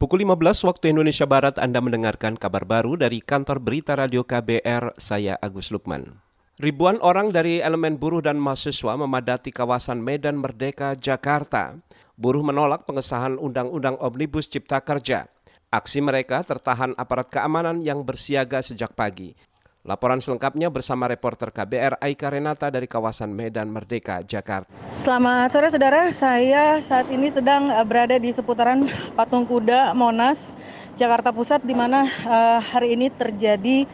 Pukul 15 waktu Indonesia Barat Anda mendengarkan kabar baru dari kantor berita radio KBR, saya Agus Lukman. Ribuan orang dari elemen buruh dan mahasiswa memadati kawasan Medan Merdeka, Jakarta. Buruh menolak pengesahan Undang-Undang Omnibus Cipta Kerja. Aksi mereka tertahan aparat keamanan yang bersiaga sejak pagi. Laporan selengkapnya bersama reporter KBR Aika Renata dari kawasan Medan Merdeka, Jakarta. Selamat sore saudara, saya saat ini sedang eh, berada di seputaran Patung Kuda Monas, Jakarta Pusat di mana uh, hari ini terjadi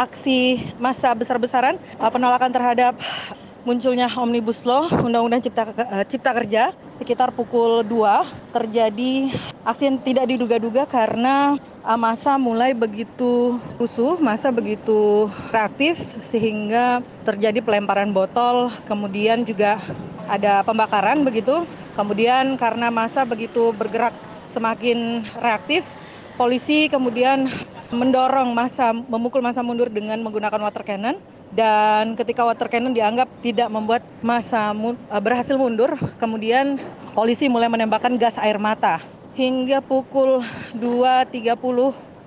aksi massa besar-besaran uh, penolakan terhadap munculnya Omnibus Law Undang-Undang Cipta, Cipta Kerja sekitar pukul 2 terjadi aksi yang tidak diduga-duga karena masa mulai begitu rusuh, masa begitu reaktif sehingga terjadi pelemparan botol, kemudian juga ada pembakaran begitu. Kemudian karena masa begitu bergerak semakin reaktif, polisi kemudian mendorong masa memukul masa mundur dengan menggunakan water cannon dan ketika water cannon dianggap tidak membuat masa berhasil mundur, kemudian polisi mulai menembakkan gas air mata hingga pukul 2.30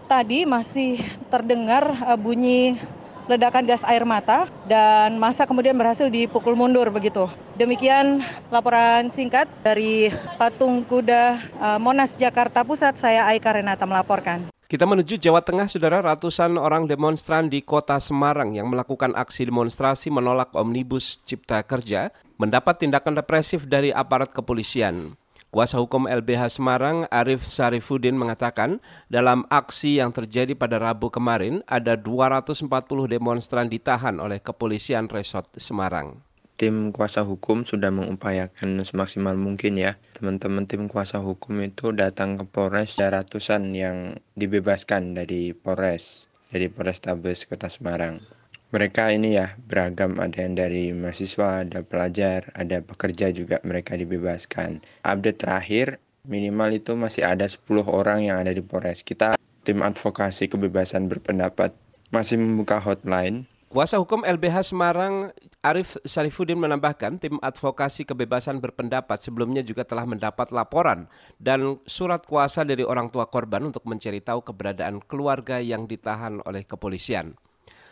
tadi masih terdengar uh, bunyi ledakan gas air mata dan masa kemudian berhasil dipukul mundur begitu. Demikian laporan singkat dari Patung Kuda uh, Monas Jakarta Pusat. Saya Aika Renata melaporkan. Kita menuju Jawa Tengah, saudara. Ratusan orang demonstran di kota Semarang yang melakukan aksi demonstrasi menolak Omnibus Cipta Kerja mendapat tindakan represif dari aparat kepolisian. Kuasa hukum LBH Semarang Arif Sarifudin mengatakan dalam aksi yang terjadi pada Rabu kemarin ada 240 demonstran ditahan oleh kepolisian Resort Semarang. Tim kuasa hukum sudah mengupayakan semaksimal mungkin ya. Teman-teman tim kuasa hukum itu datang ke Polres ratusan yang dibebaskan dari Polres, dari Polres Tabes Kota Semarang mereka ini ya beragam. Ada yang dari mahasiswa ada pelajar ada pekerja juga mereka dibebaskan. Update terakhir minimal itu masih ada 10 orang yang ada di Polres. Kita tim advokasi kebebasan berpendapat masih membuka hotline. Kuasa hukum LBH Semarang Arif Sarifudin menambahkan tim advokasi kebebasan berpendapat sebelumnya juga telah mendapat laporan dan surat kuasa dari orang tua korban untuk mencari tahu keberadaan keluarga yang ditahan oleh kepolisian.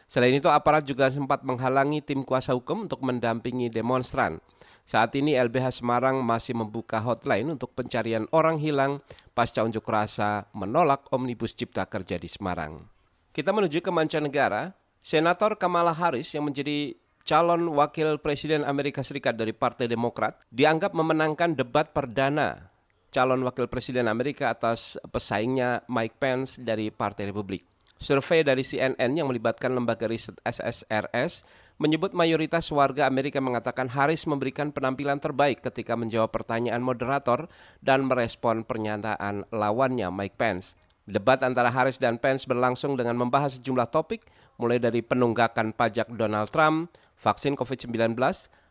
Selain itu, aparat juga sempat menghalangi tim kuasa hukum untuk mendampingi demonstran. Saat ini LBH Semarang masih membuka hotline untuk pencarian orang hilang pasca unjuk rasa menolak Omnibus Cipta Kerja di Semarang. Kita menuju ke mancanegara. Senator Kamala Harris yang menjadi calon wakil presiden Amerika Serikat dari Partai Demokrat dianggap memenangkan debat perdana calon wakil presiden Amerika atas pesaingnya Mike Pence dari Partai Republik. Survei dari CNN yang melibatkan lembaga riset SSRS menyebut mayoritas warga Amerika mengatakan Harris memberikan penampilan terbaik ketika menjawab pertanyaan moderator dan merespon pernyataan lawannya Mike Pence. Debat antara Harris dan Pence berlangsung dengan membahas sejumlah topik, mulai dari penunggakan pajak Donald Trump, vaksin COVID-19,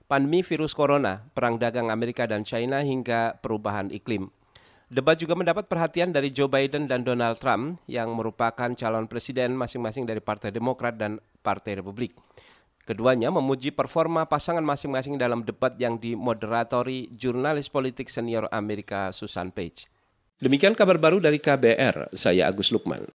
pandemi virus corona, perang dagang Amerika dan China, hingga perubahan iklim. Debat juga mendapat perhatian dari Joe Biden dan Donald Trump yang merupakan calon presiden masing-masing dari Partai Demokrat dan Partai Republik. Keduanya memuji performa pasangan masing-masing dalam debat yang dimoderatori jurnalis politik senior Amerika Susan Page. Demikian kabar baru dari KBR, saya Agus Lukman.